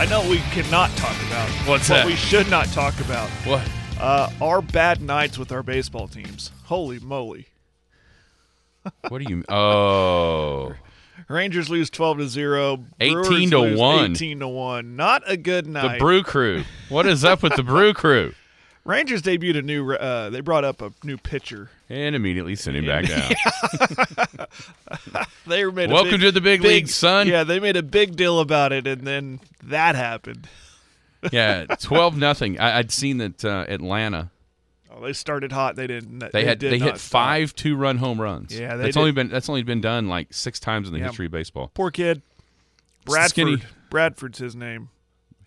I know we cannot talk about. What's what that? we should not talk about. What? Uh, our bad nights with our baseball teams. Holy moly! What do you? Oh, Rangers lose twelve to zero. 18 Brewers to lose 1. Eighteen to one. Not a good night. the night. Brew Crew. What is up with the Brew Crew? Rangers debuted a new. Uh, they brought up a new pitcher. And immediately sent him back down. They made a Welcome big- to the big league, son. Yeah, they made a big deal about it, and then that happened. Yeah, twelve nothing. I'd seen that uh, Atlanta. Oh, they started hot. They didn't. They had did they hit stop. five two run home runs. Yeah, they that's did. only been that's only been done like six times in the Yeah. history of baseball. Poor kid. Skinny. Bradford. Bradford's his name.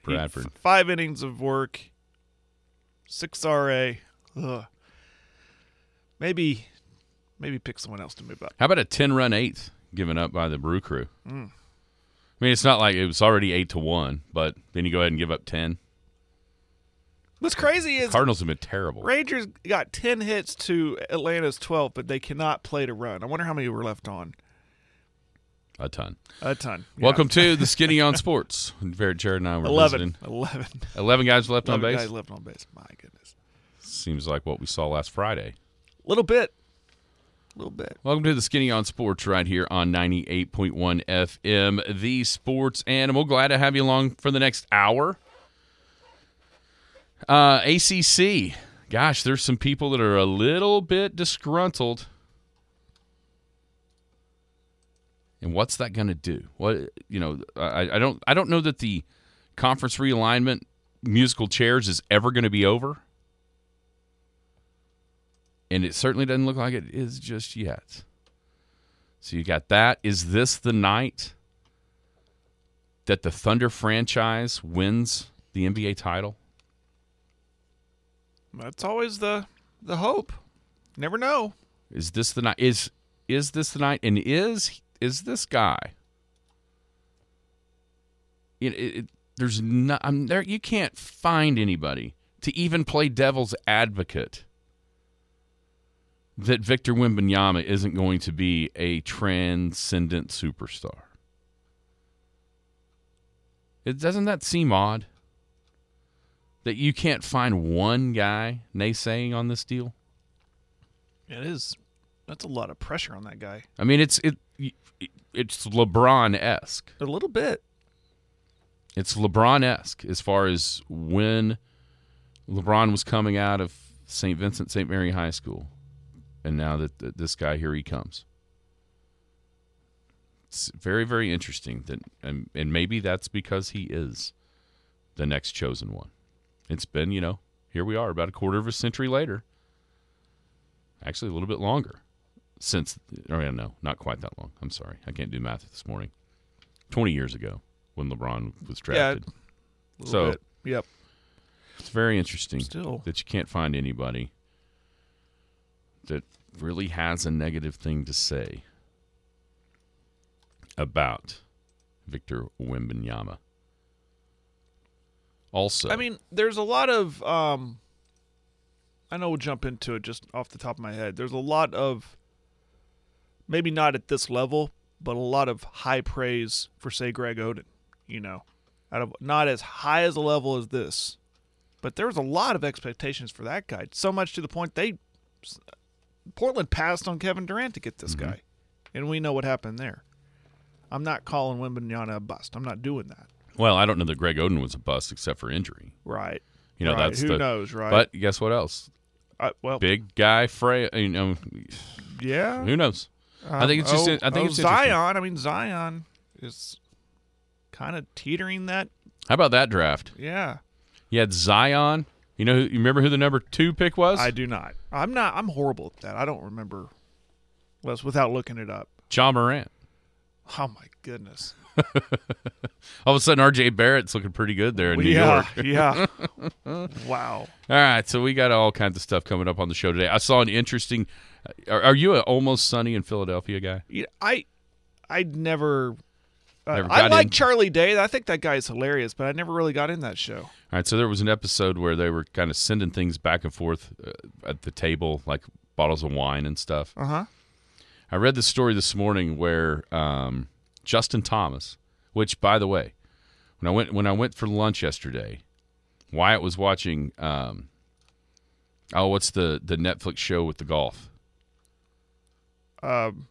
Bradford. five innings of work. Six RA. Ugh. Maybe, maybe pick someone else to move up. How about a ten run eighth given up by the Brew Crew? Mm. I mean, it's not like it was already eight to one, but then you go ahead and give up ten. What's crazy is Cardinals have been terrible. Rangers got ten hits to Atlanta's twelve, but they cannot play to run. I wonder how many were left on. A ton. A ton. Yeah. Welcome to the Skinny on Sports. Jared, Jared and I were 11. visiting. 11. Eleven guys left on base. guys left on base. My goodness. Seems like what we saw last Friday. A Little bit. Little bit. Welcome to the Skinny on Sports right here on 98.1 FM, the sports animal. Glad to have you along for the next hour. Uh, ACC. Gosh, there's some people that are a little bit disgruntled. And what's that going to do? What you know, I, I don't I don't know that the conference realignment musical chairs is ever going to be over. And it certainly doesn't look like it is just yet. So you got that. Is this the night that the Thunder franchise wins the NBA title? That's always the the hope. Never know. Is this the night? Is is this the night? And is is this guy? It, it, it- there's not. I'm there. You can't find anybody to even play devil's advocate that Victor Wembanyama isn't going to be a transcendent superstar. It doesn't that seem odd that you can't find one guy naysaying on this deal? It is. That's a lot of pressure on that guy. I mean, it's it, it's LeBron esque. A little bit. It's LeBron esque as far as when LeBron was coming out of St. Vincent St. Mary High School, and now that, this guy here he comes. It's very very interesting that, and, and maybe that's because he is the next chosen one. It's been you know here we are about a quarter of a century later. Actually, a little bit longer since. Oh, or no, not quite that long. I'm sorry, I can't do math this morning. Twenty years ago when LeBron was drafted. Little So bit. Yep. it's very interesting Still. that you can't find anybody that really has a negative thing to say about Victor Wembanyama. Also, I mean, there's a lot of um I know we'll jump into it just off the top of my head. There's a lot of maybe not at this level, but a lot of high praise for say Greg Oden, you know. Out of not as high as a level as this. But there was a lot of expectations for that guy. So much to the point they Portland passed on Kevin Durant to get this Mm-hmm. guy. And we know what happened there. I'm not calling Wembanyama a bust. I'm not doing that. well, I don't know that Greg Oden was a bust except for injury. Right. You know, Right. that's Who the knows, right? But guess what else? I, well, Big guy, frail. You know, yeah. who knows? I think it's just. Oh, I think oh, it's. Zion. I mean, Zion is kind of teetering that. How about that draft? Yeah, You had Zion. You know, you remember who the number two pick was? I do not. I'm not. I'm horrible at that. I don't remember. Well, without looking it up. Ja Morant. Oh my goodness. All of a sudden, R.J. Barrett's looking pretty good there in New yeah, York. yeah. wow. All right, so we got all kinds of stuff coming up on the show today. I saw an interesting. Are, are you a Always Sunny in Philadelphia guy? Yeah, I, I never. Uh, I like in? Charlie Day. I think that guy is hilarious, but I never really got in that show. All right, so there was an episode where they were kind of sending things back and forth uh, at the table, like bottles of wine and stuff. Uh huh. I read the story this morning where um, Justin Thomas, which by the way, when I went when I went for lunch yesterday, Wyatt was watching. Um, oh, what's the the Netflix show with the golf? Um,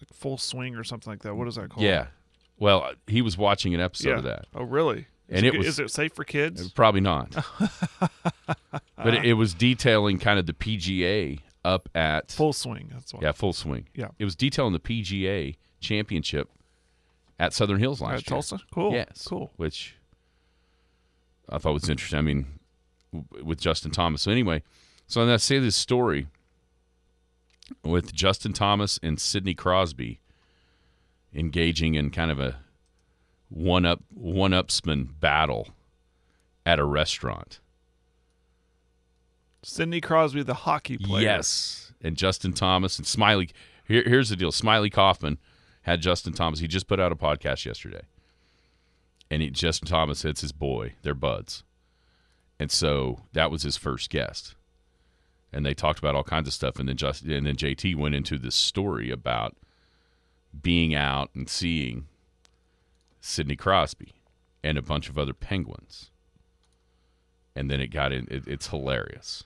like full swing or something like that. What is that called? Yeah, well, uh, he was watching an episode Yeah. of that. Oh, really? And is it it, was- is it safe for kids? Probably not. but it, it was detailing kind of the PGA up at Full swing. That's what. yeah full swing. Yeah. it was detailing the PGA championship at Southern Hills last At year. Tulsa. Cool. Yes. Cool. Which I thought was interesting. I mean, with Justin Thomas. So anyway, so I say this story with Justin Thomas and Sidney Crosby engaging in kind of a one up one upsman battle at a restaurant. Sidney Crosby, the hockey player. Yes, and Justin Thomas and Smylie. Here, here's the deal: Smylie Kaufman had Justin Thomas. He just put out a podcast yesterday, and he, Justin Thomas, it's his boy. They're buds, and so that was his first guest, and they talked about all kinds of stuff. And then just and then JT went into this story about being out and seeing Sidney Crosby and a bunch of other Penguins, and then it got in. It, it's hilarious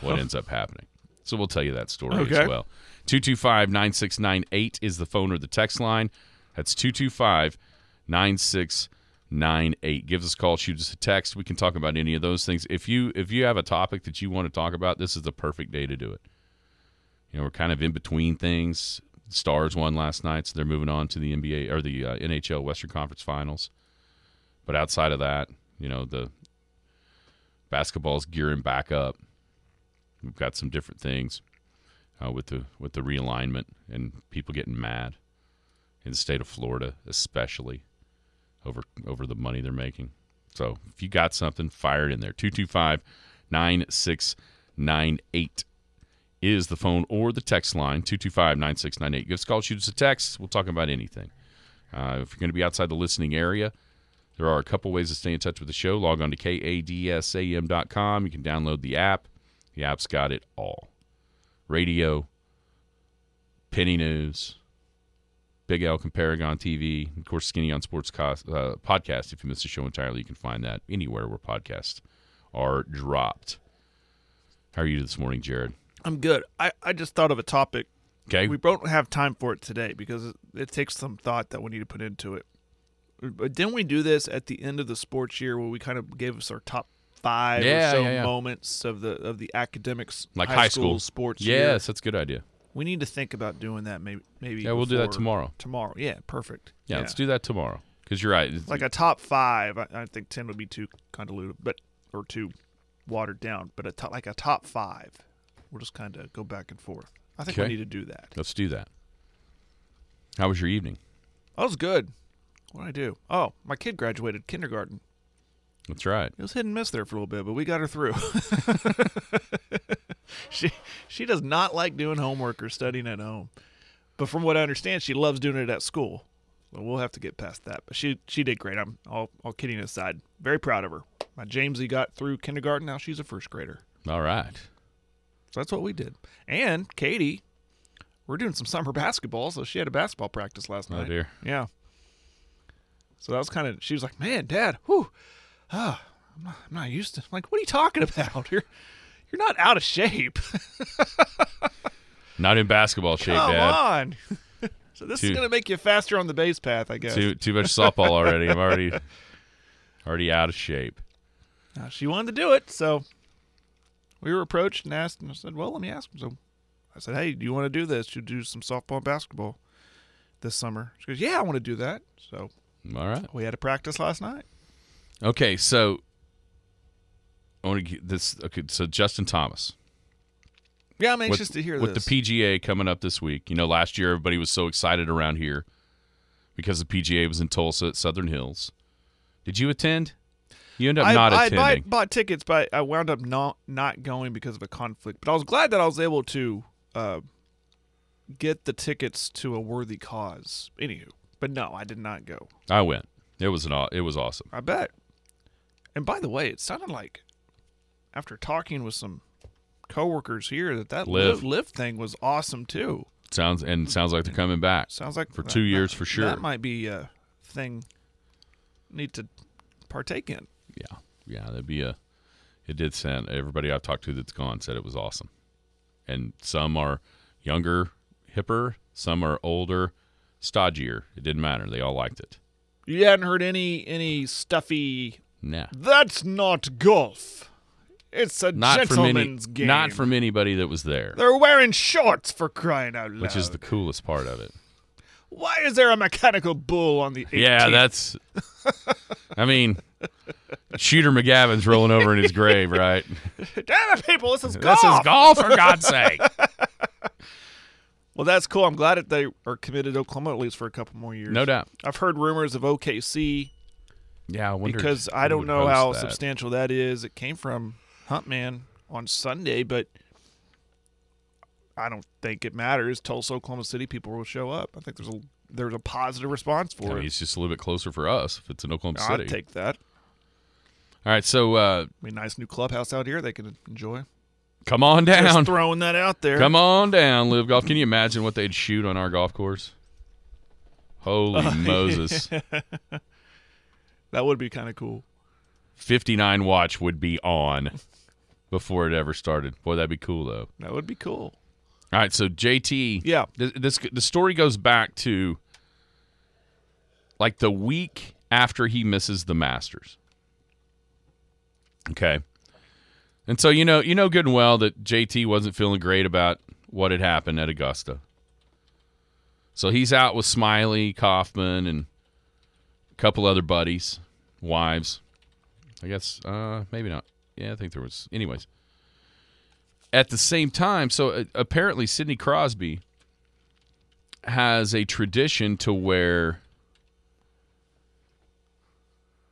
what oh. ends up happening. So we'll tell you that story Okay. as well. 225 9698 is the phone or the text line. That's 225 9698. Give us a call, shoot us a text. We can talk about any of those things. If you if you have a topic that you want to talk about, this is the perfect day to do it. You know, we're kind of in between things. Stars won last night, so they're moving on to the NBA or the uh, NHL Western Conference Finals. But outside of that, you know, the basketball's gearing back up. We've got some different things uh, with the with the realignment and people getting mad in the state of Florida, especially over over the money they're making. So if you got something, fire it in there. 225 9698 is the phone or the text line 225 9698. Give us a call, shoot us a text. We'll talk about anything. Uh, if you're going to be outside the listening area, there are a couple ways to stay in touch with the show. Log on to kadsam.com. You can download the app. The app's got it all radio, penny news, Big L and Paragon TV, of course, Skinny on Sports Cos- uh, podcast. If you missed the show entirely, you can find that anywhere where podcasts are dropped. How are you this morning, Jared? I'm good. I, I just thought of a topic. Okay. We don't have time for it today because it, it takes some thought that we need to put into it. But didn't we do this at the end of the sports year where we kind of gave us our top five Yeah, or so yeah, yeah. moments of the of the academics like high, school, sports year? Yes, that's a good idea. We need to think about doing that maybe maybe Yeah, we'll do that tomorrow. Tomorrow. Yeah, perfect. Yeah, let's do that tomorrow. Because you're right. Like a top five. I, I think ten would be too convoluted, but or too watered down. But a top, like a top five, we'll just kind of go back and forth. I think we Okay. need to do that. let's do that. How was your evening? That was good. What did I do? Oh, my kid graduated kindergarten. That's right. It was hit and miss there for a little bit, but we got her through. she she does not like doing homework or studying at home, but from what I understand, she loves doing it at school. So we'll have to get past that. But she she did great. I'm all all kidding aside, very proud of her. My Jamesy got through kindergarten. Now she's a first grader. All right. So that's what we did. And Katie, we're doing some summer basketball, so she had a basketball practice last Oh, night. dear. Yeah. So that was kind of. She was like, "Man, Dad, whew, ah, I'm not, I'm not used to." I'm like, what are you talking about? You're you're not out of shape. Not in basketball shape, Dad. Come Dad. on. so this Too- is gonna make you faster on the base path, I guess. Too too much softball already. I'm already already out of shape. Now, she wanted to do it, so we were approached and asked, and I said, "Well, let me ask him." So I said, "Hey, do you want to do this? You do some softball and basketball this summer?" She goes, "Yeah, I want to do that." So All right. we had a practice last night. Okay, so I want to get this. Okay, so Justin Thomas Yeah, I'm with, anxious to hear this. with this. the PGA coming up this week. You know, last year everybody was so excited around here because the PGA was in Tulsa at Southern Hills. Did you attend? You ended up I, not I attending. bought, bought tickets, but I wound up not not going because of a conflict. But I was glad that I was able to uh, get the tickets to a worthy cause. Anywho, but no, I did not go. I went. It was an it was awesome. I bet. And by the way, it sounded like after talking with some coworkers here that that LIV. live, live thing was awesome too. Sounds and sounds like they're coming back. Sounds like For that- two years that- for sure. That might be a thing need to partake in. Yeah, yeah, that'd be a. It did sound. Everybody I've talked to that's gone said it was awesome, and some are younger, hipper. Some are older, stodgier. It didn't matter. They all liked it. You hadn't heard any any stuffy. Nah, That's not golf. It's a not from any, gentleman's game. not from anybody that was there, They're wearing shorts for crying out loud. which is the coolest part of it. Why is there a mechanical bull on the? 18th? Yeah, that's. I mean, Shooter McGavin's rolling over in his grave, right? Damn it, people! This is golf. This is golf, for God's sake. Well, that's cool. I'm glad that they are committed to Oklahoma at least for a couple more years. No doubt. I've heard rumors of OKC Yeah, I wonder because I don't know how that. substantial that is. It came from Huntman on Sunday, but I don't think it matters. Tulsa, Oklahoma City people will show up. I think there's a there's a positive response I for mean, it. it's just a little bit closer for us if it's in Oklahoma City. I'd take that. All right, so uh, I mean, nice new clubhouse out here they can enjoy. come on Just down. throwing that out there. Come on down, LIV Golf. Can you imagine what they'd shoot on our golf course? Holy Moses. That would be kind of cool. 59 watch would be on before it ever started. Boy, that'd be cool, though. That would be cool. All right, so JT. Yeah. th- This the story goes back to like the week after he misses the Masters. Okay. And so you know, you know good and well that JT wasn't feeling great about what had happened at Augusta. So he's out with Smylie, Kaufman, and a couple other buddies, wives. I guess uh maybe not. Yeah, I think there was. Anyways, at the same time, so uh, apparently Sidney Crosby has a tradition to where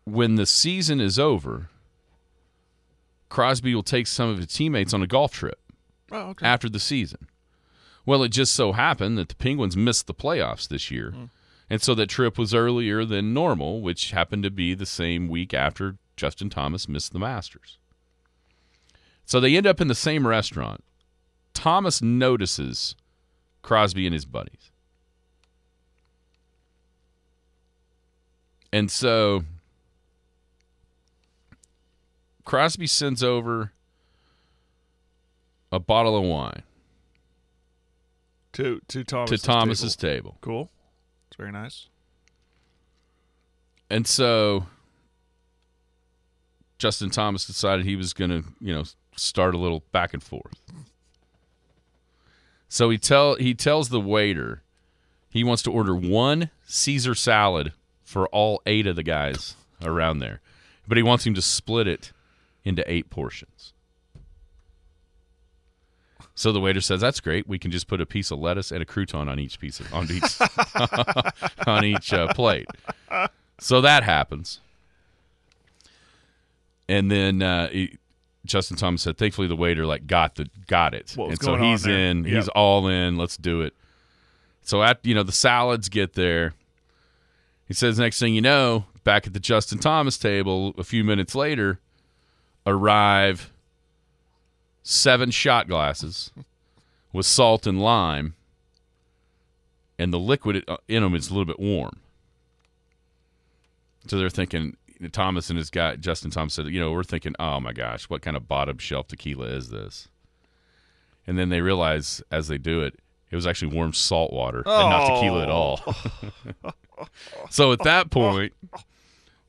when the season is over, Crosby will take some of his teammates on a golf trip Oh, okay. after the season. Well, it just so happened that the Penguins missed the playoffs this year. Hmm. And so that trip was earlier than normal, which happened to be the same week after Justin Thomas missed the Masters. So they end up in the same restaurant. Thomas notices Crosby and his buddies. And so Crosby sends over a bottle of wine to to Thomas to Thomas's table. Cool. It's very nice. And so Justin Thomas decided he was going to, you know, start a little back and forth. So he tell he tells the waiter he wants to order one Caesar salad for all 8 of the guys around there. But he wants him to split it into 8 portions. So the waiter says, "That's great. We can just put a piece of lettuce and a crouton on each piece of, on each on each uh, plate." So that happens, and then uh, he, Justin Thomas said, "Thankfully, the waiter like got the got it, and so he's in. Yep. He's all in. Let's do it." So at you know the salads get there. He says, "Next thing you know, back at the Justin Thomas table, a few minutes later, arrive seven shot glasses with salt and lime, and the liquid uh, in them is a little bit warm." So they're thinking Thomas and his guy Justin Thomas said, you know, we're thinking, oh my gosh, what kind of bottom shelf tequila is this? And then they realize as they do it, it was actually warm salt water and not tequila at all. so at that point,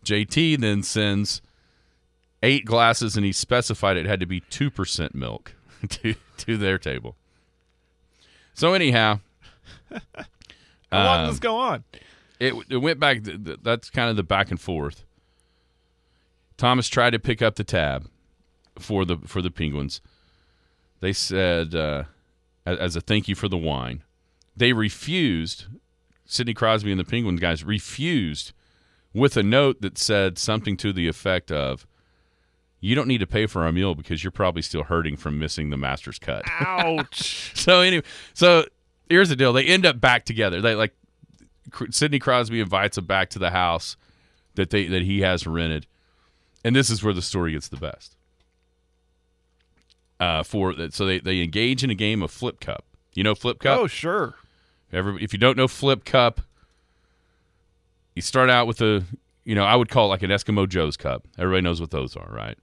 JT then sends eight glasses, and he specified it had to be two percent milk to to their table. So anyhow, How long um, does this go on? it it went back. th- th- That's kind of the back and forth. Thomas tried to pick up the tab for the for the Penguins. They said uh, as, as a thank you for the wine. They refused. Sidney Crosby and the Penguins guys refused with a note that said something to the effect of, "You don't need to pay for our meal because you're probably still hurting from missing the Masters cut." Ouch. so anyway, so here's the deal: they end up back together. They like Sidney Crosby invites them back to the house that they that he has rented, and this is where the story gets the best. Uh, for that, so they they engage in a game of flip cup. You know flip cup. oh, sure. Every, if you don't know Flip Cup, you start out with a, you know, I would call it like an Eskimo Joe's cup. Everybody knows what those are, right?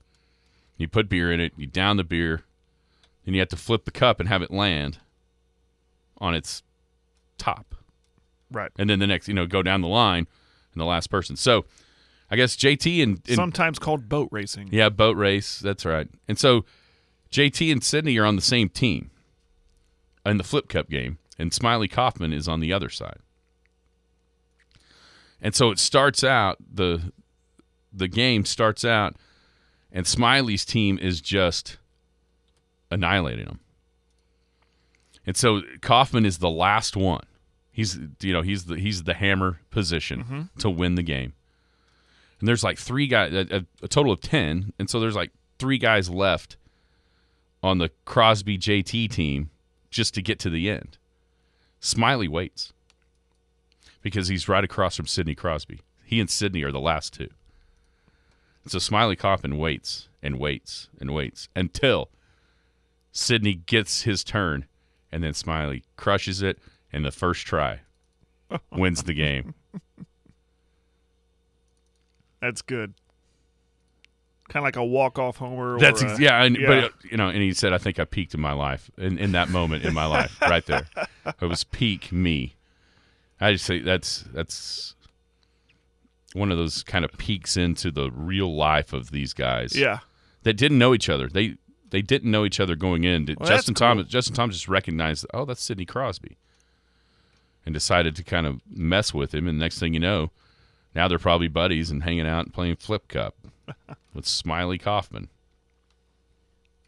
You put beer in it, you down the beer, and you have to flip the cup and have it land on its top. Right. And then the next, you know, go down the line and the last person. So I guess JT and, and Sometimes called boat racing. yeah, boat race. That's right. And so JT and Sidney are on the same team in the Flip Cup game, and Smylie Kaufman is on the other side. And so it starts out the the game starts out, and Smylie's team is just annihilating them. And so Kaufman is the last one. He's you know he's the he's the hammer position mm-hmm. to win the game and there's like three guys, a, a total of ten, and so there's like three guys left on the Crosby JT team just to get to the end. Smiley waits because he's right across from Sidney Crosby. He and Sidney are the last two. So Smylie Kaufman waits and waits and waits until Sidney gets his turn, and then Smylie crushes it, and the first try wins the game. That's good. Kind of like a walk off homer. That's a- yeah, and, yeah. but you know, and he said, "I think I peaked in my life in, in that moment in my life, right there. It was peak me." I just say that's that's one of those kind of peeks into the real life of these guys. yeah. that didn't know each other. They they didn't know each other going in. Well, Justin cool. Thomas Justin Thomas just recognized, oh, that's Sidney Crosby, and decided to kind of mess with him. And next thing you know, now they're probably buddies and hanging out and playing flip cup with Smylie Kaufman.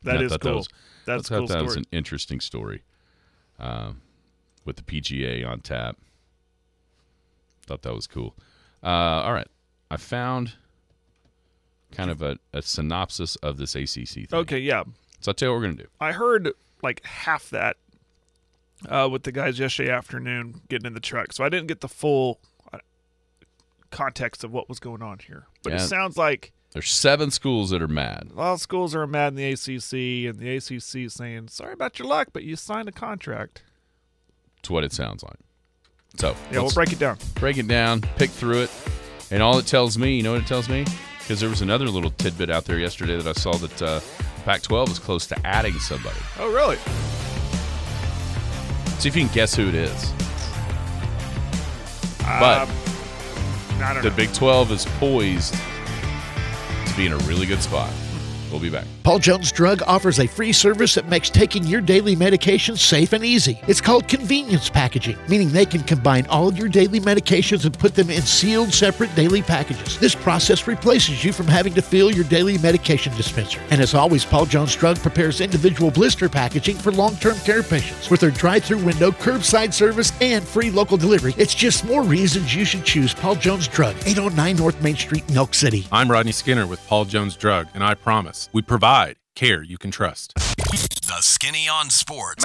That is cool. That was, That's I thought cool that was an interesting story um, with the PGA on tap. Thought that was cool. Uh, all right. I found kind of a, a synopsis of this ACC thing. Okay, yeah. So I'll tell you what we're going to do. I heard like half that uh, with the guys yesterday afternoon getting in the truck, so I didn't get the full uh, context of what was going on here. But Yeah. it sounds like There's seven schools that are mad. a lot of schools are mad in the ACC, and the ACC is saying, "Sorry about your luck, but you signed a contract." It's what it sounds like. So Yeah, we'll break it down. break it down, pick through it, and all it tells me, you know what it tells me? Because there was another little tidbit out there yesterday that I saw that uh, Pac-12 is close to adding somebody. Oh, really? See if you can guess who it is. But I don't the know. Big 12 is poised to be in a really good spot. We'll be back. Paul Jones Drug offers a free service that makes taking your daily medications safe and easy. It's called convenience packaging, meaning they can combine all of your daily medications and put them in sealed, separate daily packages. This process replaces you from having to fill your daily medication dispenser. And as always, Paul Jones Drug prepares individual blister packaging for long term care patients. With their drive through window, curbside service, and free local delivery, it's just more reasons you should choose Paul Jones Drug, 809 North Main Street, Elk City. I'm Rodney Skinner with Paul Jones Drug, and I promise we provide care you can trust. The Skinny on Sports.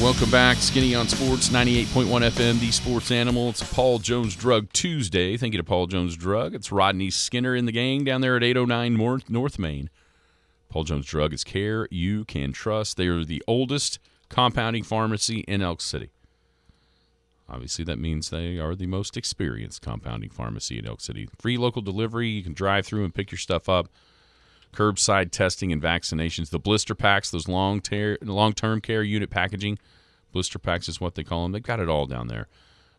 Welcome back. Skinny on Sports, 98.1 FM, the sports animal. It's Paul Jones Drug Tuesday. Thank you to Paul Jones Drug. It's Rodney Skinner in the gang down there at 809 North, North Main. Paul Jones Drug is care you can trust. They are the oldest compounding pharmacy in Elk City. Obviously, that means they are the most experienced compounding pharmacy in Elk City. Free local delivery. You can drive through and pick your stuff up. Curbside testing and vaccinations. The blister packs, those long ter- long-term care unit packaging. Blister packs is what they call them. They've got it all down there.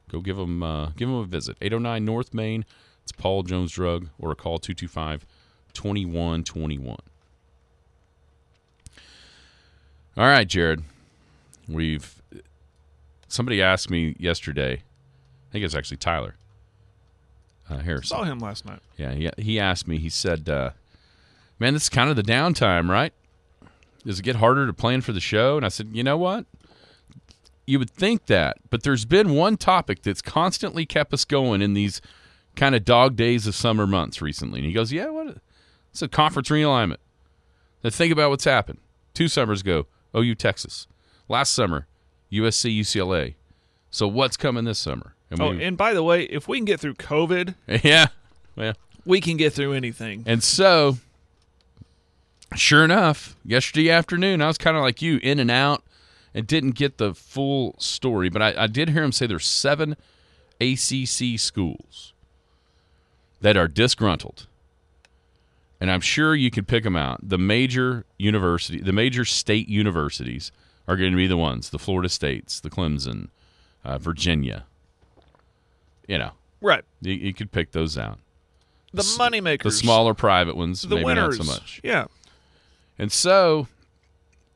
Go give them, uh, give them a visit. 809 North Main. It's Paul Jones Drug or a call 225 2121. All right, Jared. We've somebody asked me yesterday. I think it's actually Tyler uh, Harrison. Saw him last night. Yeah, he, he asked me. He said, uh, "Man, this is kind of the downtime, right? Does it get harder to plan for the show?" And I said, "You know what? you would think that, but there's been one topic that's constantly kept us going in these kind of dog days of summer months recently. And he goes, "Yeah, what? It's a conference realignment." Now think about what's happened. Two summers ago, OU Texas. Last summer, USC UCLA. So what's coming this summer? And Oh, we- and by the way, if we can get through COVID, yeah, well, we can get through anything. and so, sure enough, yesterday afternoon, I was kind of like you, in and out, and didn't get the full story. But I, I did hear him say there's seven ACC schools that are disgruntled, and I'm sure you can pick them out. The major university, the major state universities are going to be the ones: the Florida States, the Clemson, uh, Virginia. You know, Right. you, you could pick those out. The moneymakers. The smaller private ones, the maybe winners. not so much. Yeah. And so,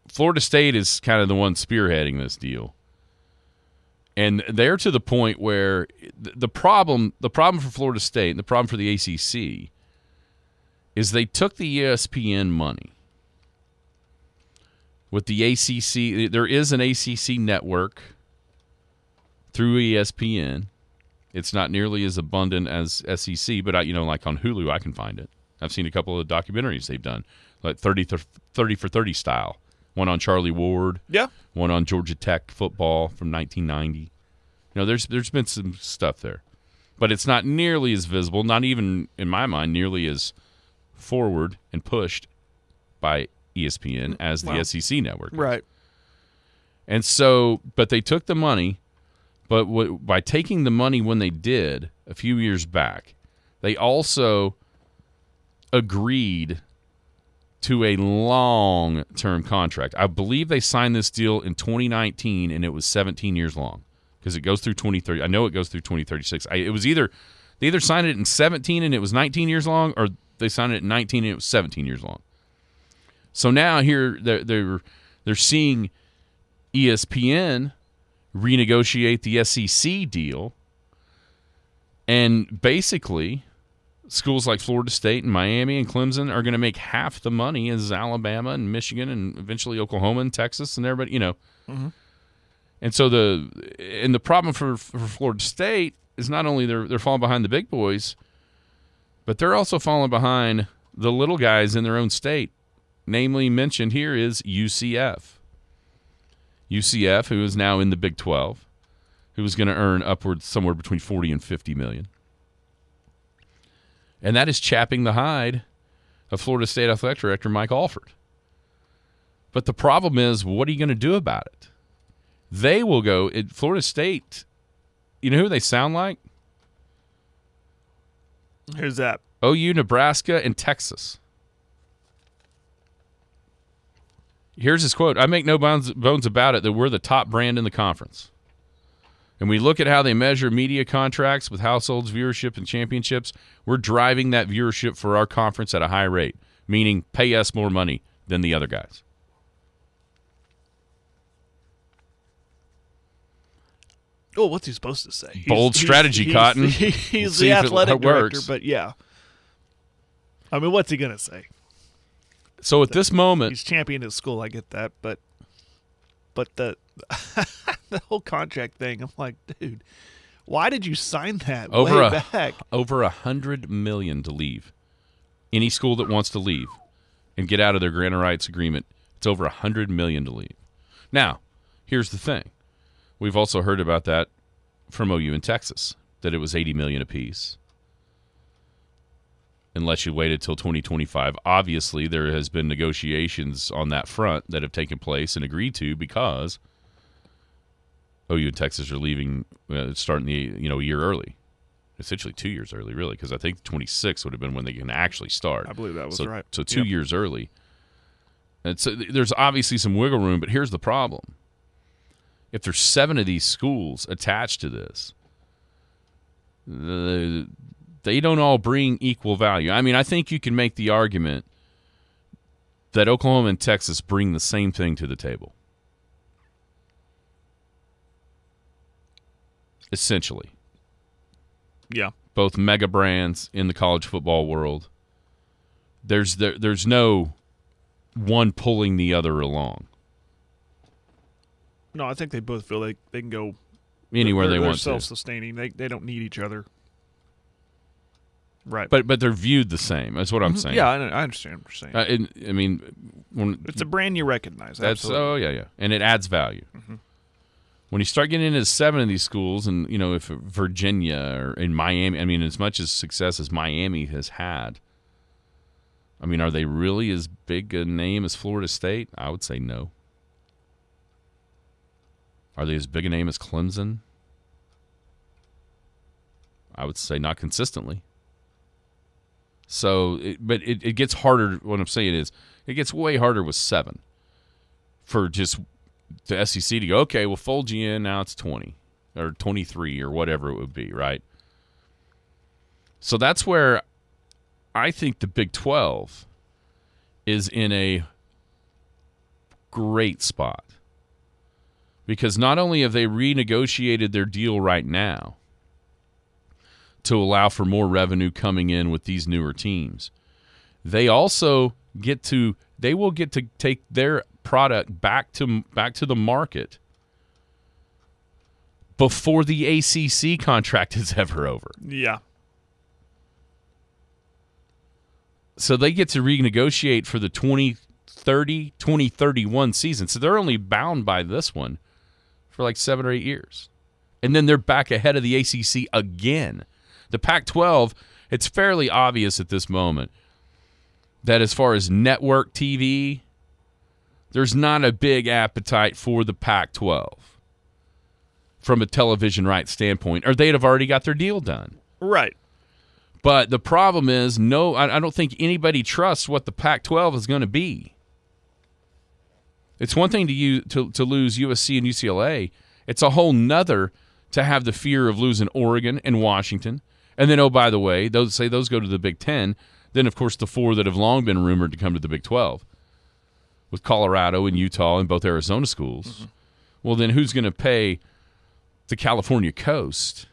Florida State is kind of the one spearheading this deal, and they're to the point where the problem, the problem for Florida State, and the problem for the ACC, is they took the ESPN money. With the ACC, there is an ACC network through ESPN. It's not nearly as abundant as SEC, but I, you know, like on Hulu, I can find it. I've seen a couple of documentaries they've done, like 30, th- 30 for 30 style. One on Charlie Ward, Yeah. one on Georgia Tech football from 1990. You know, there's there's been some stuff there, but it's not nearly as visible. Not even in my mind, nearly as forward and pushed by ESPN as the Well, SEC network. is. Right. And so, but they took the money, but w- by taking the money when they did a few years back, they also agreed to a long term contract. I believe they signed this deal in 2019 and it was 17 years long because it goes through 2030. I know it goes through 2036. I, it was either they either signed it in 17 and it was 19 years long or they signed it in 19 and it was 17 years long. So now here they're they're, they're seeing ESPN renegotiate the SEC deal, and basically, schools like Florida State and Miami and Clemson are going to make half the money as Alabama and Michigan and eventually Oklahoma and Texas and everybody, you know. Mm-hmm. And so the and the problem for for Florida State is not only they're they're falling behind the big boys, but they're also falling behind the little guys in their own state. Namely, mentioned here is UCF. UCF, who is now in the Big 12, who is going to earn upwards somewhere between 40 and 50 million. And that is chapping the hide of Florida State Athletic Director Mike Alford. But the problem is, what are you going to do about it? They will go at Florida State. You know who they sound like? Who's that. OU, Nebraska, and Texas. Here's his quote I make no bones, bones about it that we're the top brand in the conference. And we look at how they measure media contracts with households, viewership, and championships. We're driving that viewership for our conference at a high rate, meaning pay us more money than the other guys. Oh, what's he supposed to say? Bold he's- strategy, he's- Cotton. He's We'll the see if it athletic director, but yeah. I mean, what's he gonna say? So at this moment, He's championing his school. I get that, but but the the whole contract thing. I'm like, dude, why did you sign that over way a back? over a hundred million to leave. Any school that wants to leave and get out of their grant of rights agreement, it's over a hundred million to leave. Now, here's the thing: we've also heard about that from OU in Texas that it was eighty million apiece. Unless you waited till 2025. Obviously, there has been negotiations on that front that have taken place and agreed to because OU and Texas are leaving, uh, starting the you know a year early, essentially two years early, really, because I think 26 would have been when they can actually start. I believe that was so, right. So two Yep. years early. And so there's obviously some wiggle room, but here's the problem: if there's seven of these schools attached to this, the, they don't all bring equal value. I mean, I think you can make the argument that Oklahoma and Texas bring the same thing to the table. Essentially, Yeah, both mega brands in the college football world. There's there, there's no one pulling the other along. No, I think they both feel they they can go anywhere they're, they they're want self-sustaining. They they don't need each other. Right. But but they're viewed the same. That's what I'm saying. yeah, I, I understand what you're saying. Uh, and, I mean, when it's a brand you recognize. That's absolutely. oh yeah yeah, and it adds value. When you start getting into seven of these schools, and you know if Virginia or in Miami, I mean, as much as success as Miami has had, I mean, are they really as big a name as Florida State? I would say no. Are they as big a name as Clemson? I would say not consistently. So, it, but it, it gets harder. What I'm saying is, it gets way harder with seven for just the SEC to go, okay, we'll fold you in. Now it's 20 or 23 or whatever it would be, right? So that's where I think the Big 12 is in a great spot because not only have they renegotiated their deal right now to allow for more revenue coming in with these newer teams, they also get to they will get to take their product back to back to the market before the ACC contract is ever over. Yeah. So they get to renegotiate for the 2030 2031 season. So they're only bound by this one for like 7 or 8 years. And then they're back ahead of the ACC again. The Pac 12, it's fairly obvious at this moment that as far as network TV, there's not a big appetite for the Pac 12 from a television rights standpoint, or they'd have already got their deal done. Right. But the problem is, no, I, don't think anybody trusts what the Pac 12 is going to be. It's one thing to, use, to, to lose USC and UCLA, it's a whole nother to have the fear of losing Oregon and Washington. And then, oh, by the way, those say those go to the Big Ten. Then, of course, the four that have long been rumored to come to the Big 12 with Colorado and Utah and both Arizona schools. Mm-hmm. Well, then who's going to pay the California coast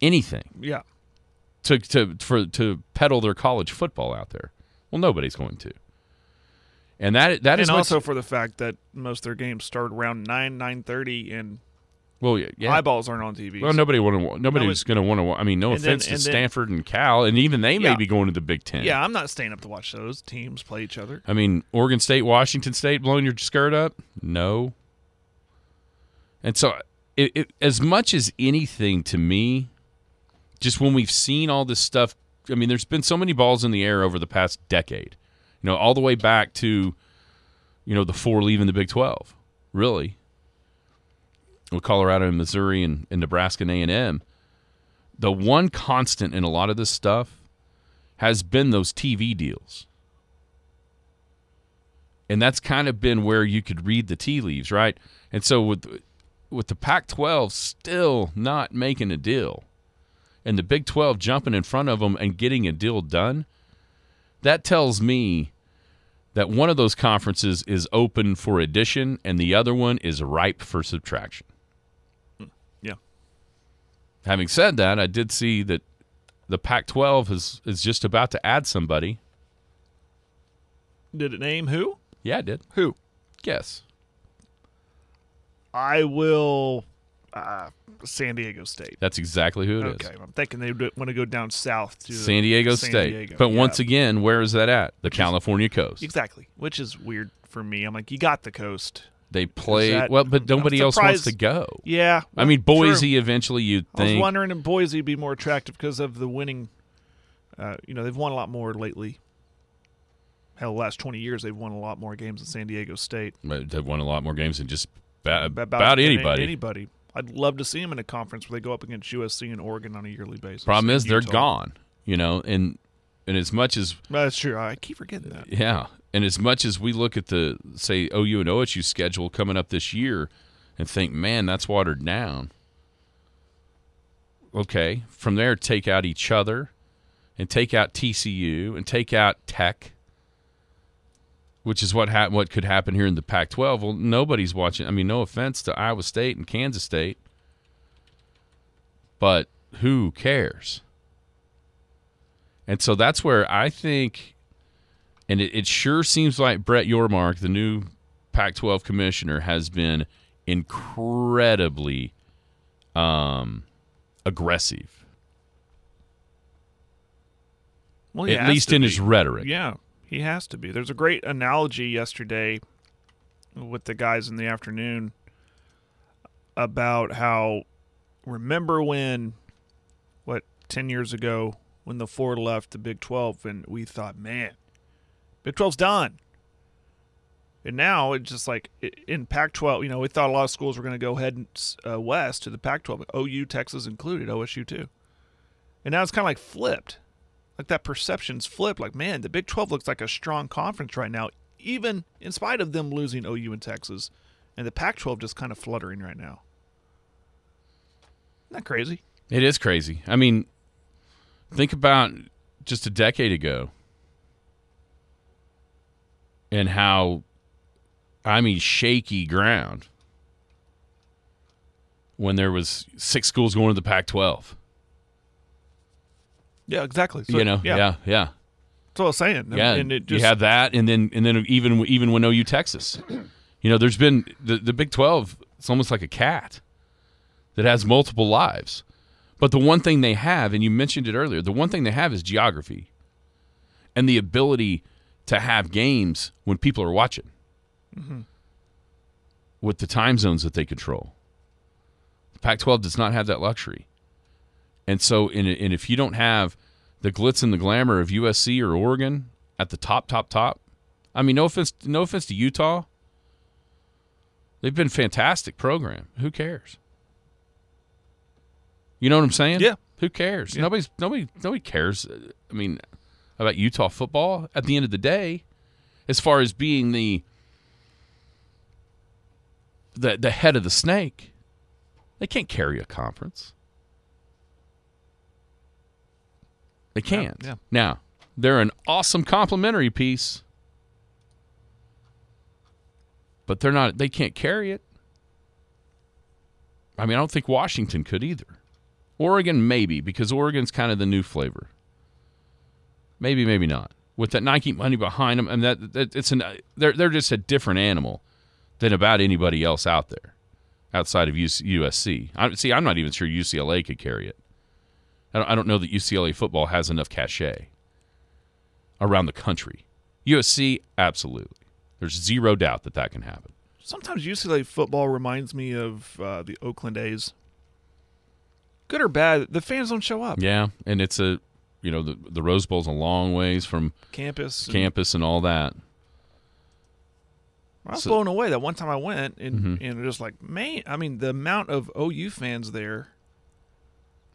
anything Yeah. to, to, for, to peddle their college football out there? Well, nobody's going to. And that that is and also for the fact that most of their games start around nine nine thirty, and well, yeah, yeah. eyeballs aren't on TV. Well, nobody want. Nobody's going to want to. I mean, no And then- offense to then- Stanford and Cal, and even they may be going to the Big Ten. yeah, I'm not staying up to watch those teams play each other. I mean, Oregon State, Washington State blowing your skirt up? No. And so, it, it, as much as anything to me, just when we've seen all this stuff, I mean, there's been so many balls in the air over the past decade, you know, all the way back to, you know, the four leaving the Big 12, really, with Colorado and Missouri and, and Nebraska and A&M. The one constant in a lot of this stuff has been those TV deals and that's kind of been where you could read the tea leaves, right? And so with with the Pac-12 still not making a deal, and the Big 12 jumping in front of them and getting a deal done, that tells me that one of those conferences is open for addition, and the other one is ripe for subtraction. Having said that, I did see that the Pac-12 is is just about to add somebody. Did it name who? Yeah, it did. Who? Guess. I will. Uh, San Diego State. That's exactly who it is. okay, I'm thinking they want to go down south to San Diego San State. Diego. But Yeah. once again, where is that at? The California coast. exactly, which is weird for me. I'm like, you got the coast. They play that- well, but nobody else wants to go. Yeah, I mean, true. Boise eventually you'd think. I was wondering if Boise would be more attractive because of the winning. Uh, you know, they've won a lot more lately. Hell, the last 20 years, they've won a lot more games than San Diego State. but They've won a lot more games than just ba- About, about, anybody. Anybody. I'd love to see them in a conference where they go up against USC and Oregon on a yearly basis. Problem is they're gone. You know, and and as much as That's true. I keep forgetting that. yeah, and as much as we look at the say OU and OSU schedule coming up this year, and think, man, that's watered down. Okay, from there, take out each other, and take out TCU, and take out Tech, which is what hap- what could happen here in the Pac-12. Well, nobody's watching. I mean, no offense to Iowa State and Kansas State, but who cares? And so that's where I think, and it, it sure seems like Brett Yormark, the new Pac-12 commissioner has been incredibly um, aggressive, Well, at least in be. his rhetoric. Yeah, he has to be. There's a great analogy yesterday with the guys in the afternoon about how remember when what 10 years ago when the four left the Big 12 and we thought, "Man, Big 12's done." And now it's just like in Pac-12, you know, we thought a lot of schools were going to go head uh, west to the Pac-12, OU, Texas included, OSU too. And now it's kind of like flipped like that perception's flipped. Like, man, the Big 12 looks like a strong conference right now, even in spite of them losing OU and Texas, and the Pac 12 just kind of fluttering right now. Isn't that crazy? It is crazy. I mean, think about just a decade ago and how, I mean, shaky ground when there was six schools going to the Pac-12. Yeah, exactly. So, you know, yeah, yeah, yeah. That's what I was saying. yeah. And it just, you had that, and then and then even even when OU Texas, you know, there's been the the Big Twelve. It's almost like a cat that has multiple lives. But the one thing they have, and you mentioned it earlier, the one thing they have is geography and the ability to have games when people are watching mm-hmm. with the time zones that they control. The Pac 12 does not have that luxury. And so, in, and if you don't have the glitz and the glamour of USC or Oregon at the top, top, top, I mean, no offense, no offense to Utah. They've been fantastic program. Who cares? You know what I'm saying? Yeah. Who cares? Nobody's nobody nobody cares. I mean, about Utah football at the end of the day, as far as being the the the head of the snake, they can't carry a conference. They can't. yeah. Now, they're an awesome complimentary piece, but they're not. They can't carry it. I mean, I don't think Washington could either. Oregon maybe because Oregon's kind of the new flavor. Maybe, maybe not. With that Nike money behind them, and that, that it's an they're they're just a different animal than about anybody else out there, outside of USC. I, see, I'm not even sure UCLA could carry it. I don't, I don't know that UCLA football has enough cachet around the country. USC, absolutely. There's zero doubt that that can happen. sometimes UCLA football reminds me of uh, the Oakland A's. Good or bad, the fans don't show up. Yeah, and it's a, you know, the the Rose Bowl's a long ways from Campus. campus and all that. I was So- Mm-hmm. blown away that one time I went and and just like man, I mean the amount of OU fans there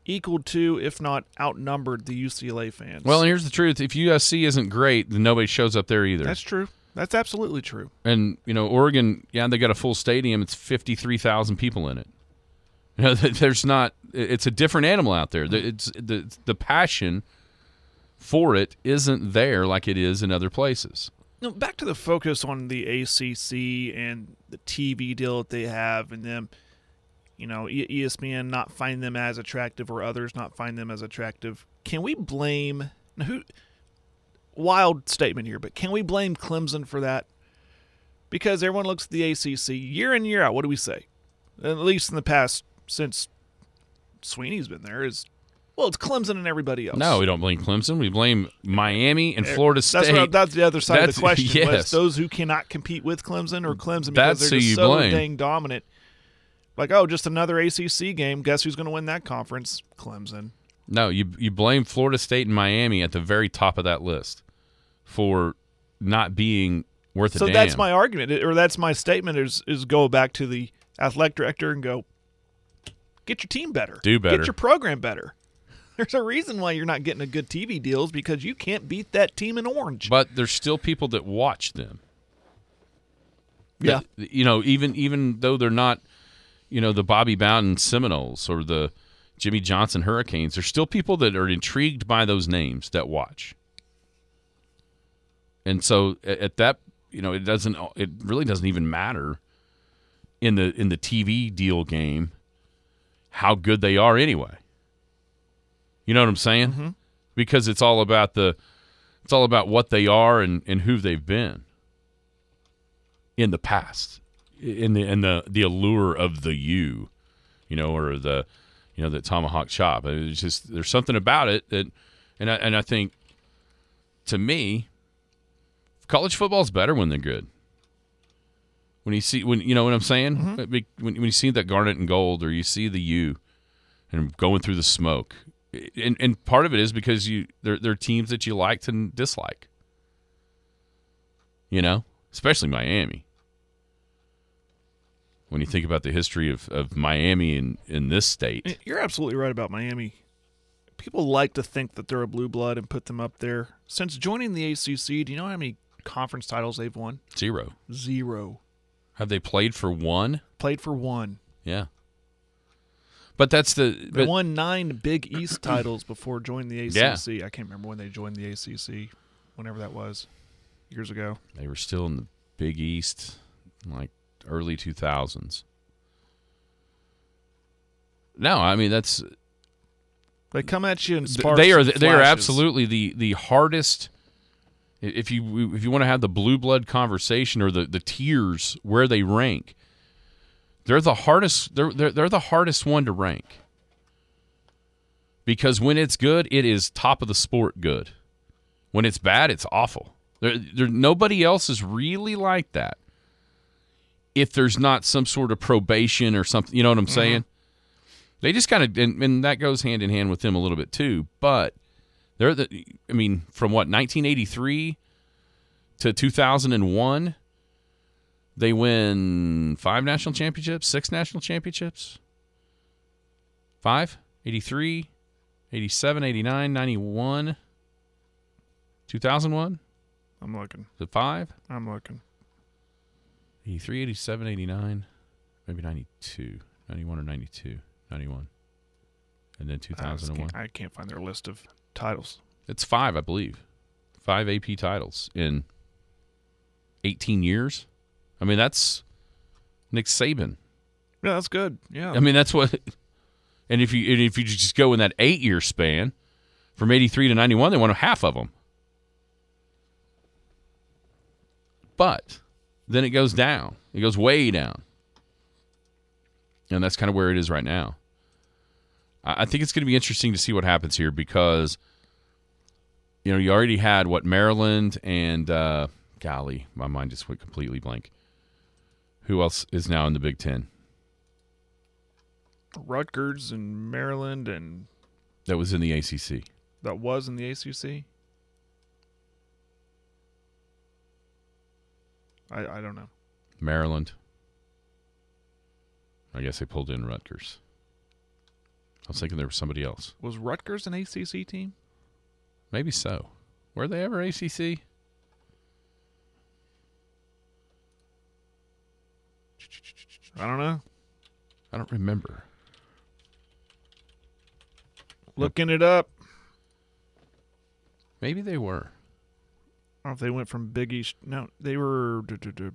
equaled to, if not outnumbered, the UCLA fans. Well, and here's the truth: if USC isn't great, then nobody shows up there either. that's true. That's absolutely true. and you know, Oregon, yeah, they got a full stadium. It's fifty three thousand people in it. You know, there's not. It's a different animal out there. The- It's the the passion for it isn't there like it is in other places. No, back to the focus on the ACC and the TV deal that they have, and them, you know, ESPN not find them as attractive or others not find them as attractive. Can we blame who? Wild statement here, but can we blame Clemson for that? Because everyone looks at the ACC year in year out. What do we say? At least in the past, since Sweeney's been there, is well, it's Clemson and everybody else. No, we don't blame Clemson. We blame Miami and eh, Florida State. That's, what, that's the other side of the question. yes. those who cannot compete with Clemson or Clemson That's because who they're just so blame. dang dominant. Like, oh, just another ACC game. Guess who's going to win that conference? Clemson. No, you you blame Florida State and Miami at the very top of that list for not being worth a So that's my argument, or that's my statement. Is is go back to the athletic director and go, get your team better, Do better. get your program better. There's a reason why you're not getting a good TV deals because you can't beat that team in orange. but there's still people that watch them. yeah, That- you know, even even though they're not, you know, the Bobby Bowden Seminoles or the Jimmy Johnson Hurricanes, there's still people that are intrigued by those names that watch. And so at that, you know, it doesn't it really doesn't even matter in the in the TV deal game how good they are anyway. You know what I'm saying? Mm-hmm. Because it's all about the it's all about what they are and, and who they've been. in the past, in the in the the allure of the you, you know, or the you know the tomahawk chop. It's just there's something about it that, and I, and I think to me, college football's better when they're good. When you see when you know what I'm saying, mm-hmm. when, when you see that garnet and gold, or you see the U, and going through the smoke, and and part of it is because you they're they're teams that you like to dislike. You know, especially Miami. When you think about the history of, of Miami in, in this state, You're absolutely right about Miami. People like to think that they're a blue blood and put them up there. Since joining the ACC, do you know how many conference titles they've won? zero. Zero. Have they played for one? Played for one. Yeah. But that's the They but, won nine Big East titles before joining the ACC. Yeah. I can't remember when they joined the ACC, whenever that was, years ago. they were still in the Big East, like early two thousands. No, I mean that's They come at you in sparks. they are and they are absolutely the the hardest. If you if you want to have the blue blood conversation or the the tiers where they rank, they're the hardest. They're they're, they're the hardest one to rank. Because when it's good, it is top of the sport good. When it's bad, it's awful. There, there nobody else is really like that. If there's not some sort of probation or something, you know what I'm mm-hmm. saying? They just kind of, and, and that goes hand in hand with them a little bit too. But they're the, I mean, from what 1983 to 2001, they win five national championships, six national championships, five, 83, 87, 89, 91, 2001. I'm looking. Is it five? I'm looking. 83, 87, 89, maybe 92, 91 or 92, 91. And then I, 2001. can't, I can't find their list of titles. It's five, I believe. Five AP titles in 18 years. I mean, that's Nick Saban. Yeah, that's good. Yeah. I mean, that's what. And if you and if you just go in that eight year span, from 83 to 91, they won half of them. But then it goes down. It goes way down. And that's kind of where it is right now. I think it's going to be interesting to see what happens here because, you know, you already had what Maryland and, uh, golly, my mind just went completely blank. Who else is now in the Big Ten? Rutgers and Maryland, and That was in the ACC. that was in the ACC. I I don't know. Maryland. I guess they pulled in Rutgers. I was thinking there was somebody else. Was Rutgers an ACC team? Maybe so. Were they ever ACC? I don't know. I don't remember. Looking it up. Maybe they were. I don't know if they went from Big East. No, they were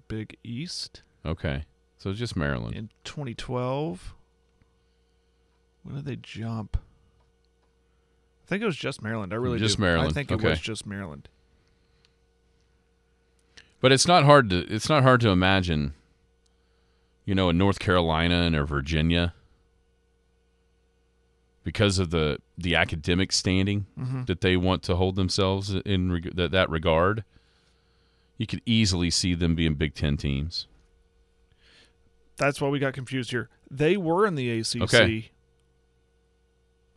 Big East Okay. So it's just Maryland. in 2012. When did they jump? I think it was just Maryland. I really Just do. I Maryland. think it Okay. was just Maryland. But it's not hard to it's not hard to imagine you know, a North Carolina and a Virginia because of the the academic standing mm-hmm. that they want to hold themselves in reg- that that regard. You could easily see them being Big 10 teams. That's why we got confused here. They were in the ACC. Okay.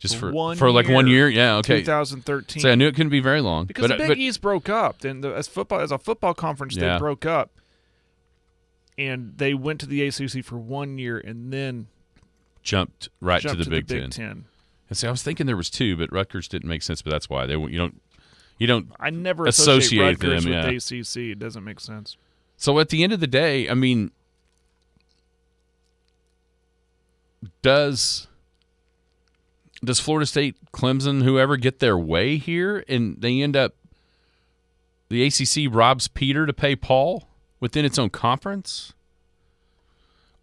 Just For for one for like one year. year, yeah, okay. 2013. So I knew it couldn't be very long, because but the Big but East broke up, and the, as football as a football conference, Yeah. they broke up, and they went to the ACC for one year, and then jumped right jumped to the Big, Big Ten. Ten. And see, I was thinking there was two, but Rutgers didn't make sense. But that's why they you don't you don't. I never Associate associate Rutgers them, with yeah. the ACC. It doesn't make sense. So at the end of the day, I mean, does does Florida State, Clemson, whoever get their way here, and they end up the ACC robs Peter to pay Paul within its own conference,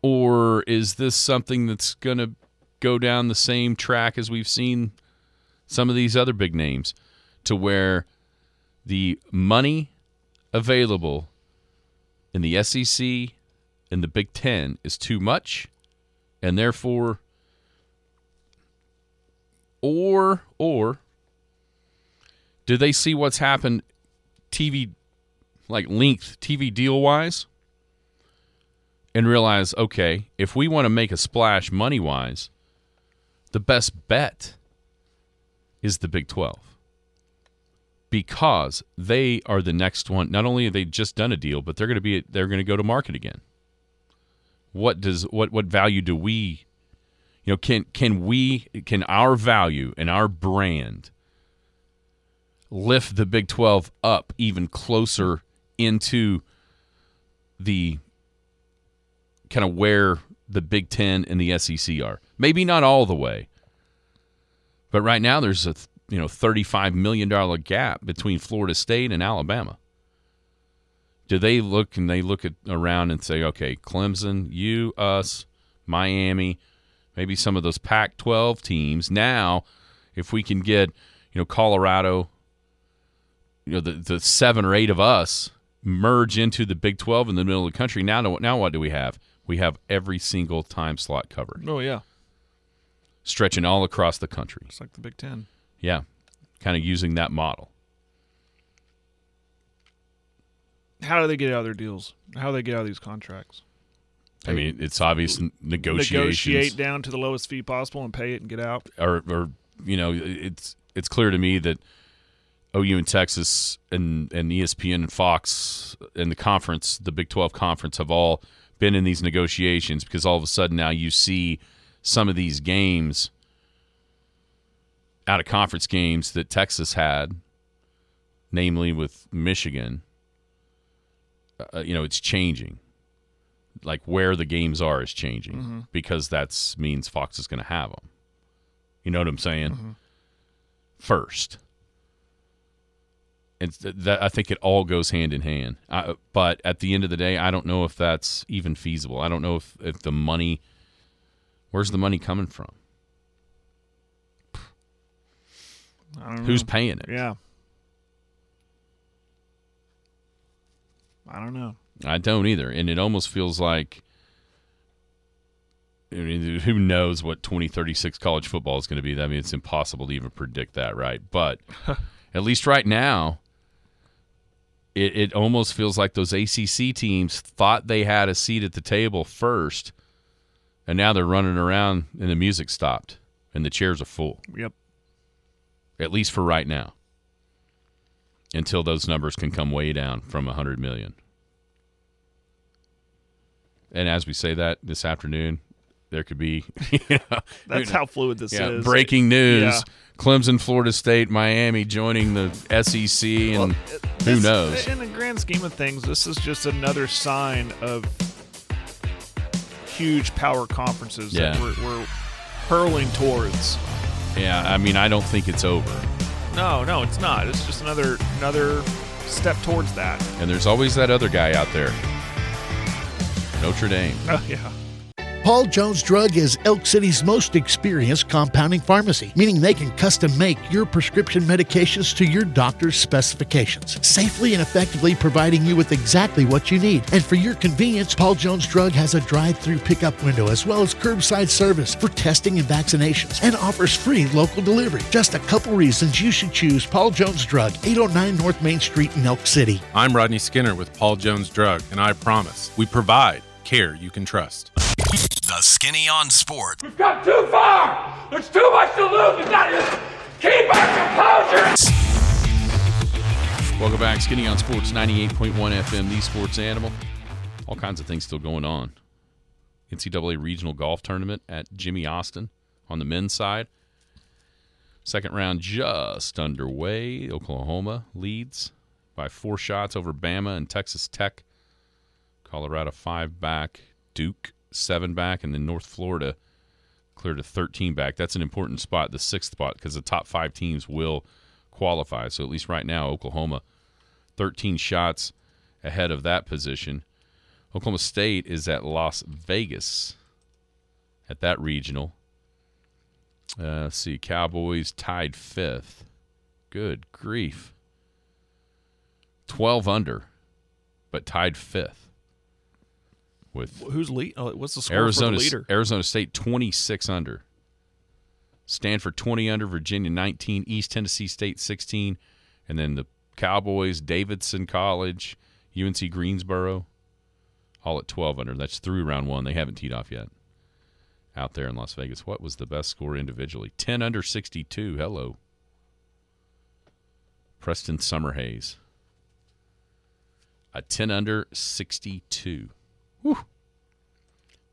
or is this something that's going to go down the same track as we've seen some of these other big names, to where the money available in the SEC and the Big Ten is too much, and therefore, or or do they see what's happened TV like length TV deal wise and realize okay if we want to make a splash money wise the best bet is the Big 12 because they are the next one. Not only have they just done a deal but they're going to be they're going to go to market again. What does what what value do we you know can can we can our value and our brand lift the Big 12 up even closer into the kind of where the Big 10 and the SEC are. Maybe not all the way. But right now there's a you know 35 million dollar gap between Florida State and Alabama. Do they look and they look at around and say, okay, Clemson, you, us, Miami, maybe some of those Pac-12 teams. Now, if we can get you know Colorado, you know the the seven or eight of us merge into the Big 12 in the middle of the country. Now, now what do we have? We have every single time slot covered, Oh yeah, stretching all across the country. it's like the Big Ten. Yeah, kind of using that model. How do they get out of their deals? How do they get out of these contracts? I mean, it's obvious negotiations, Negotiate down to the lowest fee possible and pay it and get out. or, or you know, it's it's clear to me that OU and Texas and and ESPN and Fox and the conference, the Big Twelve conference, have all been in these negotiations because all of a sudden now you see some of these games out of conference games that Texas had, namely with Michigan. Uh, you know, it's changing. Like where the games are is changing mm-hmm. because that means Fox is going to have them. You know what I'm saying? Mm-hmm. First, and th- that I think it all goes hand in hand. I, but at the end of the day, I don't know if that's even feasible. I don't know if if the money, where's the money coming from? I don't Who's know. paying it? Yeah. I don't know. I don't either, and it almost feels like. I mean, who knows what 2036 college football is going to be? I mean, it's impossible to even predict that, right? But at least right now, it, it almost feels like those ACC teams thought they had a seat at the table first, and now they're running around and the music stopped and the chairs are full, Yep. at least for right now, until those numbers can come way down from 100 million. And as we say that this afternoon, there could be you know, That's how fluid this yeah, is. breaking news: Yeah. Clemson, Florida State, Miami joining the SEC, and who This- knows? In the grand scheme of things, this is just another sign of huge power conferences Yeah. that we're, we're hurling towards. Yeah, I mean, I don't think it's over. No, no, it's not. It's just another another step towards that. And there's always that other guy out there, Notre Dame. Oh yeah. Paul Jones Drug is Elk City's most experienced compounding pharmacy, meaning they can custom make your prescription medications to your doctor's specifications, safely and effectively providing you with exactly what you need. And for your convenience, Paul Jones Drug has a drive-through pickup window as well as curbside service for testing and vaccinations and offers free local delivery. Just a couple reasons you should choose Paul Jones Drug, 809 North Main Street in Elk City. I'm Rodney Skinner with Paul Jones Drug, and I promise we provide care you can trust. The Skinny on Sports. We've come too far. There's too much to lose. We've got to keep our composure. Welcome back, Skinny on Sports 98.1 FM, the sports animal. All kinds of things still going on. NCAA regional golf tournament at Jimmy Austin on the men's side. Second round just underway. Oklahoma leads by four shots over Bama and Texas Tech. Colorado five back. Duke seven back, and then North Florida cleared to 13 back. That's an important spot, the sixth spot, because the top five teams will qualify. So at least right now, Oklahoma 13 shots ahead of that position. Oklahoma State is at Las Vegas at that regional. Uh, let's see, Cowboys tied fifth. Good grief. 12 under, but tied fifth. With Who's lead? Oh, what's the score Arizona for the leader? Arizona State 26 under. Stanford 20 under, Virginia 19, East Tennessee State 16, and then the Cowboys, Davidson College, UNC Greensboro, all at 12 under. That's through round one. They haven't teed off yet. Out there in Las Vegas, what was the best score individually? 10 under 62. Hello. Preston Summerhays. A 10 under 62.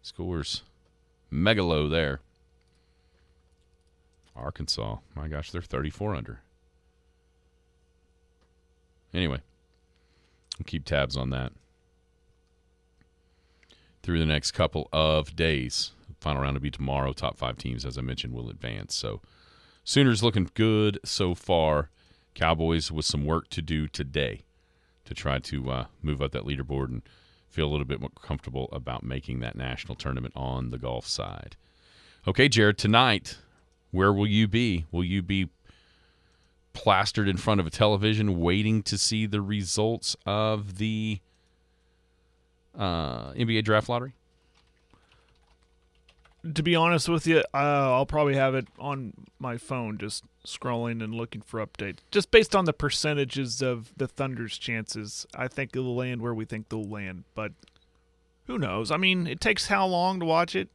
Scores mega low there. Arkansas, my gosh, they're 34 under. Anyway, we'll keep tabs on that through the next couple of days. Final round will be tomorrow. Top five teams, as I mentioned, will advance. So, Sooners looking good so far. Cowboys with some work to do today to try to uh, move up that leaderboard and feel a little bit more comfortable about making that national tournament on the golf side. Okay, Jared, tonight, where will you be? Will you be plastered in front of a television waiting to see the results of the uh, NBA draft lottery? To be honest with you, uh, I'll probably have it on my phone, just scrolling and looking for updates. Just based on the percentages of the Thunder's chances, I think it'll land where we think they'll land. But who knows? I mean, it takes how long to watch it?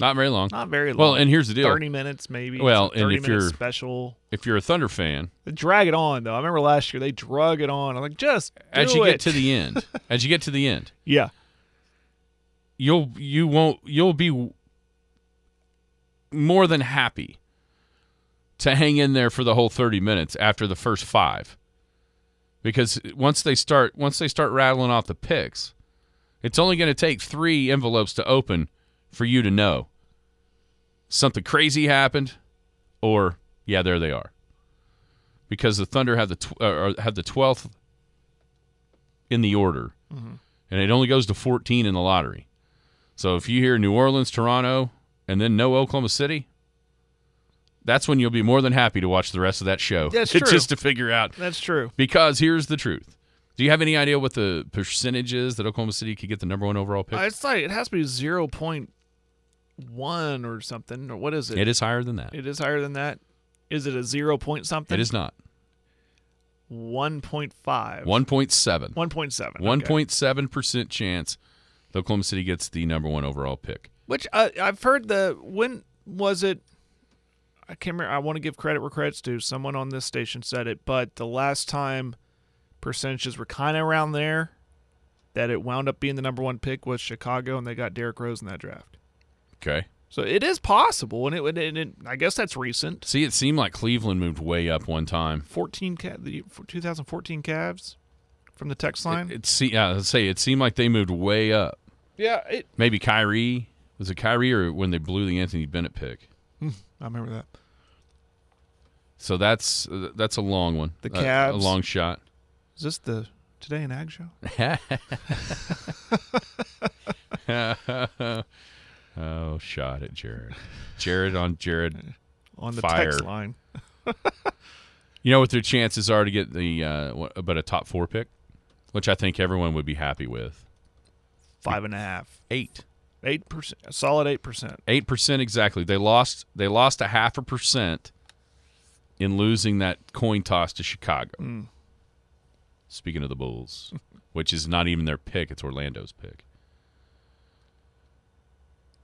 Not very long. Not very long. Well, and here's the deal. Thirty minutes, maybe. Well, and if you're- special, If you're a Thunder fan, they drag it on though. I remember last year they drug it on. I'm like, just as you it. get to the end, as you get to the end, yeah, you'll you won't you'll be more than happy to hang in there for the whole 30 minutes after the first 5 because once they start once they start rattling off the picks it's only going to take 3 envelopes to open for you to know something crazy happened or yeah there they are. Because the thunder have the tw- uh, or have the 12th in the order and it only goes to 14 in the lottery. So if you hear New Orleans, Toronto, and then no Oklahoma City, that's when you'll be more than happy to watch the rest of that show. That's true. Just to figure out. that's true. Because here's the truth. Do you have any idea what the percentage is that Oklahoma City could get the number one overall pick? Uh, It's like it has to be zero point one or something. Or what is it? it is higher than that. It is higher than that. Is it a zero point something? It is not. one point five. 1.7. One point seven. 1.7% chance that Oklahoma City gets the number one overall pick. Which uh, I've heard the when was it? I can't remember. I want to give credit where credit's due. Someone on this station said it, but the last time percentages were kind of around there, that it wound up being the number one pick was Chicago, and they got Derrick Rose in that draft. Okay. So it is possible, and it, and it I guess that's recent. See, it seemed like Cleveland moved way up one time. 14 the 2014 Cavs from the text line. It, it se- yeah, let's say it seemed like they moved way up. yeah, it, Maybe Kyrie. Was it Kyrie or when they blew the Anthony Bennett pick? I remember that. So that's uh, that's a long one. The A- a, long shot. Is this the Today in Ag show? oh, shot at Jared. Jared on Jared. On the Fire. text line. You know what their chances are to get the uh, what, about a top four pick, which I think everyone would be happy with. Five and a half. Eight. Eight percent. Solid eight percent. Eight percent exactly. They lost. They lost a half a percent in losing that coin toss to Chicago. Hmm. Speaking of the Bulls, which is not even their pick; it's Orlando's pick.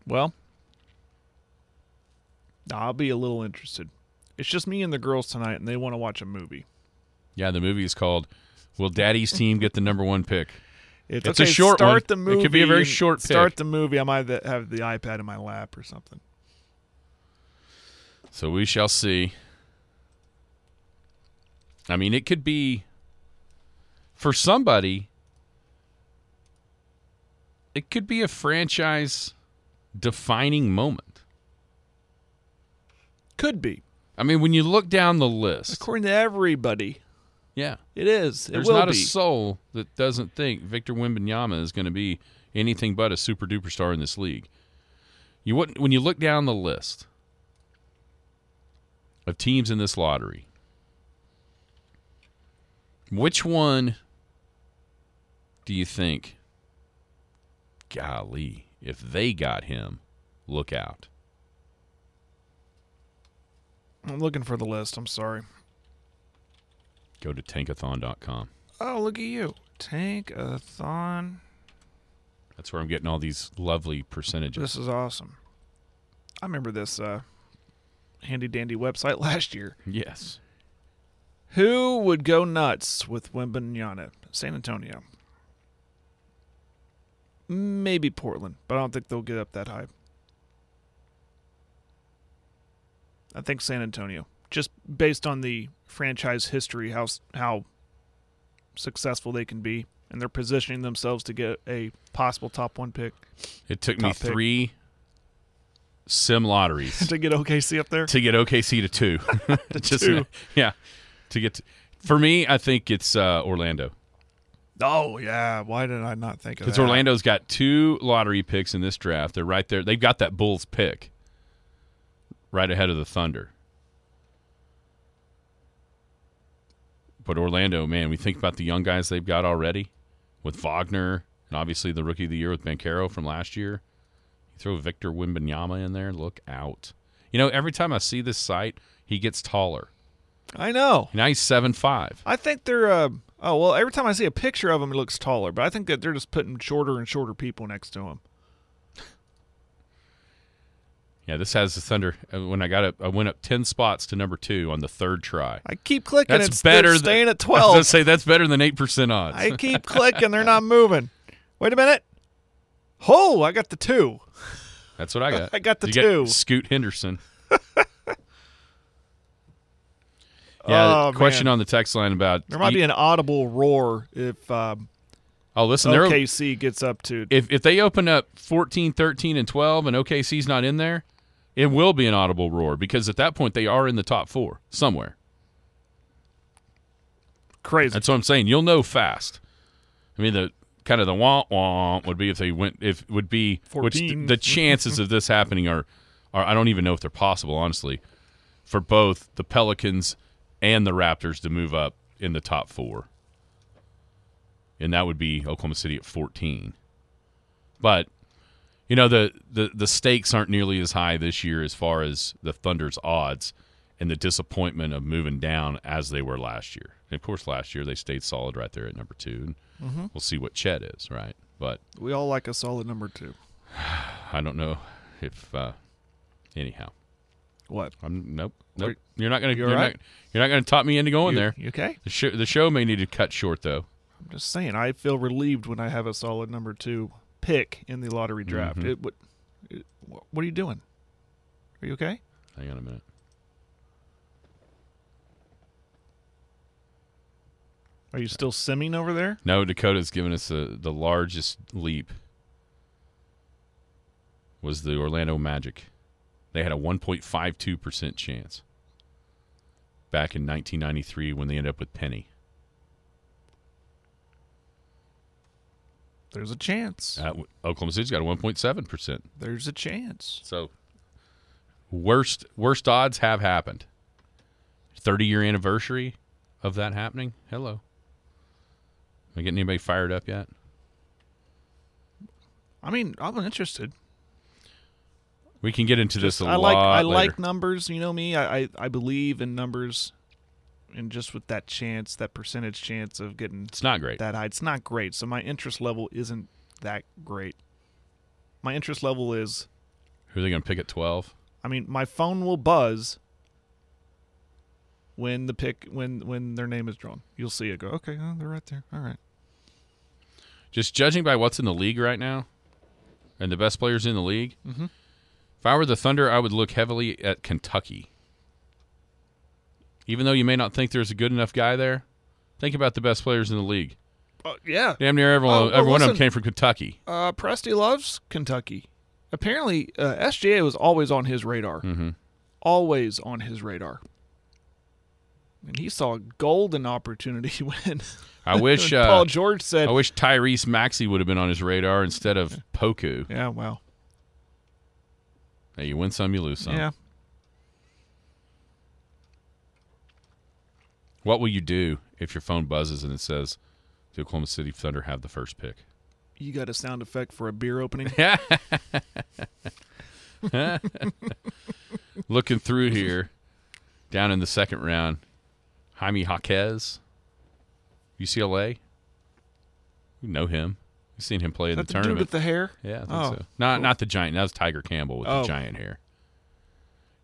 Well, I'll be a little interested. It's just me and the girls tonight, and they want to watch a movie. Yeah, the movie is called "Will Daddy's Team Get the Number One Pick?" It's, It's a short start one. The movie. It could be a very short Start pick. the movie. I might have the iPad in my lap or something. So we shall see. I mean, it could be for somebody. It could be a franchise defining moment. Could be, I mean, when you look down the list, according to everybody. Yeah, It is. It there's will not a soul that doesn't think Victor Wembanyama is going to be anything but a super duper star in this league. You wouldn't when you look down the list of teams in this lottery. Which one do you think golly, if they got him, look out. I'm looking for the list. I'm sorry. Go to tankathon.com. Oh, look at you. Tankathon. That's where I'm getting all these lovely percentages. This is awesome. I remember this uh, handy dandy website last year. Yes. Who would go nuts with Wembanyama? San Antonio. Maybe Portland, but I don't think they'll get up that high. I think San Antonio, just based on the franchise history, how how successful they can be, and they're positioning themselves to get a possible top one pick It took me pick. three sim lotteries to get OKC up there. to get OKC to two. Just two. yeah, to get to, for me, I think it's uh, Orlando Oh yeah, why did I not think of that? because Orlando's got two lottery picks in this draft. They're right there. They've got that Bulls pick right ahead of the Thunder. But Orlando, man, we think about the young guys they've got already with Wagner and obviously the rookie of the year with Banchero from last year. You throw Victor Wembanyama in there, look out. You know, every time I see this site, he gets taller. I know. Now he's seven five. I think they're. Uh, oh well, every time I see a picture of him, he looks taller. But I think that they're just putting shorter and shorter people next to him. Yeah, this has the Thunder. uh, When I got it, I went up ten spots to number two on the third try. I keep clicking. That's it's better. staying at twelve. gonna say that's better than eight percent odds. I keep clicking. They're not moving. Wait a minute. Oh, I got the two. That's what I got. I got the you two. Scoot Henderson. yeah. Oh, question man. on the text line about There might e- be an audible roar if um, oh listen OKC gets up to. if if they open up 14, 13, and twelve and OKC's not in there, it will be an audible roar because at that point they are in the top four somewhere. Crazy. That's what I'm saying. You'll know fast. I mean the kind of the wah wah would be if they went if would be which th- 14. the chances of this happening are are I don't even know if they're possible honestly for both the Pelicans and the Raptors to move up in the top 4. And that would be Oklahoma City at 14. But you know the, the the stakes aren't nearly as high this year as far as the Thunder's odds and the disappointment of moving down as they were last year. And of course, last year they stayed solid right there at number two. And We'll see what Chet is, right? But we all like a solid number two. I don't know if uh, anyhow. What? I'm nope, nope. Wait. You're not gonna You you're right? not you're not gonna talk me into going You- there. You okay? The show the show may need to cut short though. I'm just saying. I feel relieved when I have a solid number two pick in the lottery draft. Mm-hmm. It, what, it, what are you doing? Are you okay? Hang on a minute. Are you still simming over there? No, Dakota's given us the the largest leap. Was the Orlando Magic? They had a 1.52 percent chance back in 1993 when they ended up with Penny. There's a chance. Uh, Oklahoma City's got a 1.7 percent. There's a chance. So worst worst odds have happened. 30 year anniversary of that happening. Hello. Am I getting anybody fired up yet? I mean, I'm interested. We can get into this a I lot like I later. like numbers. You know me. I, I I believe in numbers, and just with that chance, that percentage chance of getting It's not great. that high, it's not great. So my interest level isn't that great. My interest level is, Who are they going to pick at 12? I mean, my phone will buzz when the pick when when their name is drawn. You'll see it go. Okay, oh, they're right there. All right. Just judging by what's in the league right now and the best players in the league, mm-hmm. if I were the Thunder, I would look heavily at Kentucky. Even though you may not think there's a good enough guy there, think about the best players in the league. Uh, yeah. Damn near everyone, Oh, well, every one of them came from Kentucky. Uh, Presty loves Kentucky. Apparently, uh, SGA was always on his radar. Mhm. Always on his radar. And he saw a golden opportunity when I wish when uh, Paul George said, I wish Tyrese Maxey would have been on his radar instead of Poku. "Yeah, well, Hey, you win some, you lose some. yeah, What will you do if your phone buzzes and it says the Oklahoma City Thunder have the first pick? You got a sound effect for a beer opening? Looking through here, down in the second round, Jaime Jaquez, UCLA. You know him. You've seen him play in the the tournament. with the hair? Yeah, I think Oh, so. Not cool. not the giant. That was Tiger Campbell with Oh. the giant hair.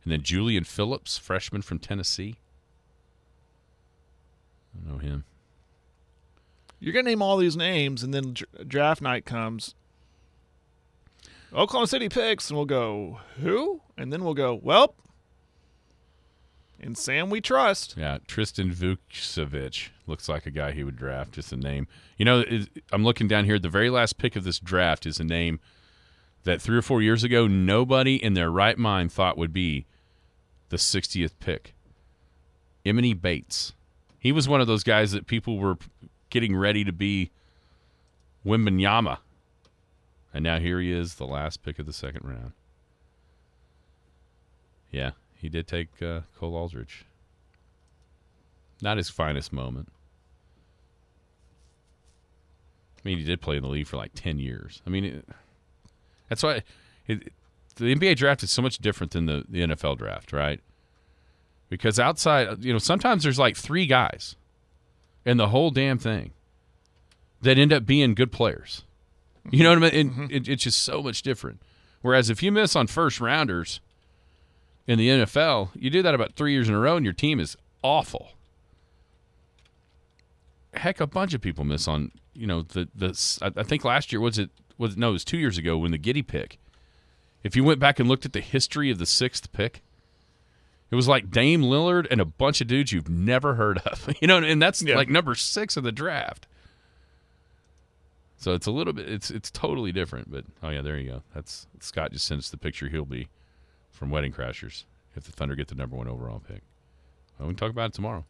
And then Julian Phillips, freshman from Tennessee. I know him. You're gonna name all these names, and then dr- draft night comes. Oklahoma City picks, and we'll go who, and then we'll go well. And Sam we trust. Yeah, Tristan Vukcevic looks like a guy he would draft. Just a name. You know, I'm looking down here. The very last pick of this draft is a name that three or four years ago nobody in their right mind thought would be the 60th pick. Emoni Bates. He was one of those guys that people were getting ready to be Wembanyama. And now here he is, the last pick of the second round. Yeah, he did take uh, Cole Aldrich. Not his finest moment. I mean, he did play in the league for like 10 years. I mean, it, that's why it, the NBA draft is so much different than the, the NFL draft, right? Because outside, you know, sometimes there's like three guys in the whole damn thing that end up being good players. You know what I mean? And mm-hmm. it, it's just so much different. Whereas if you miss on first rounders in the NFL, you do that about three years in a row, and your team is awful. Heck, a bunch of people miss on you know the the. I I think last year was it was no, it was two years ago when the Giddey pick. If you went back and looked at the history of the sixth pick, it was like Dame Lillard and a bunch of dudes you've never heard of. You know, and that's Yeah. like number six of the draft. So it's a little bit it's it's totally different, but oh yeah, there you go. That's Scott just sent us the picture he'll be from Wedding Crashers if the Thunder get the number one overall pick. Well, we can talk about it tomorrow.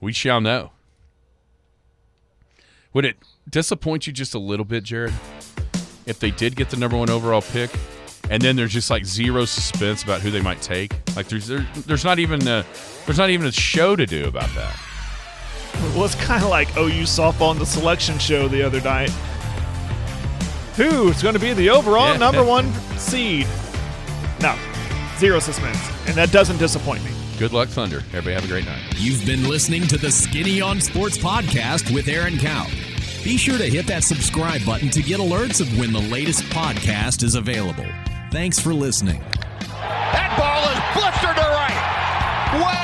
We shall know. Would it disappoint you just a little bit, Jared, if they did get the number one overall pick, and then there's just like zero suspense about who they might take? Like there's there, there's not even a, there's not even a show to do about that. Well, it's kind of like OU softball in the selection show the other night. Who's going to be the overall Yeah. number one seed? No, zero suspense, and that doesn't disappoint me. Good luck, Thunder. Everybody have a great night. You've been listening to the Skinny on Sports podcast with Aaron Cow. Be sure to hit that subscribe button to get alerts of when the latest podcast is available. Thanks for listening. That ball is blistered to right.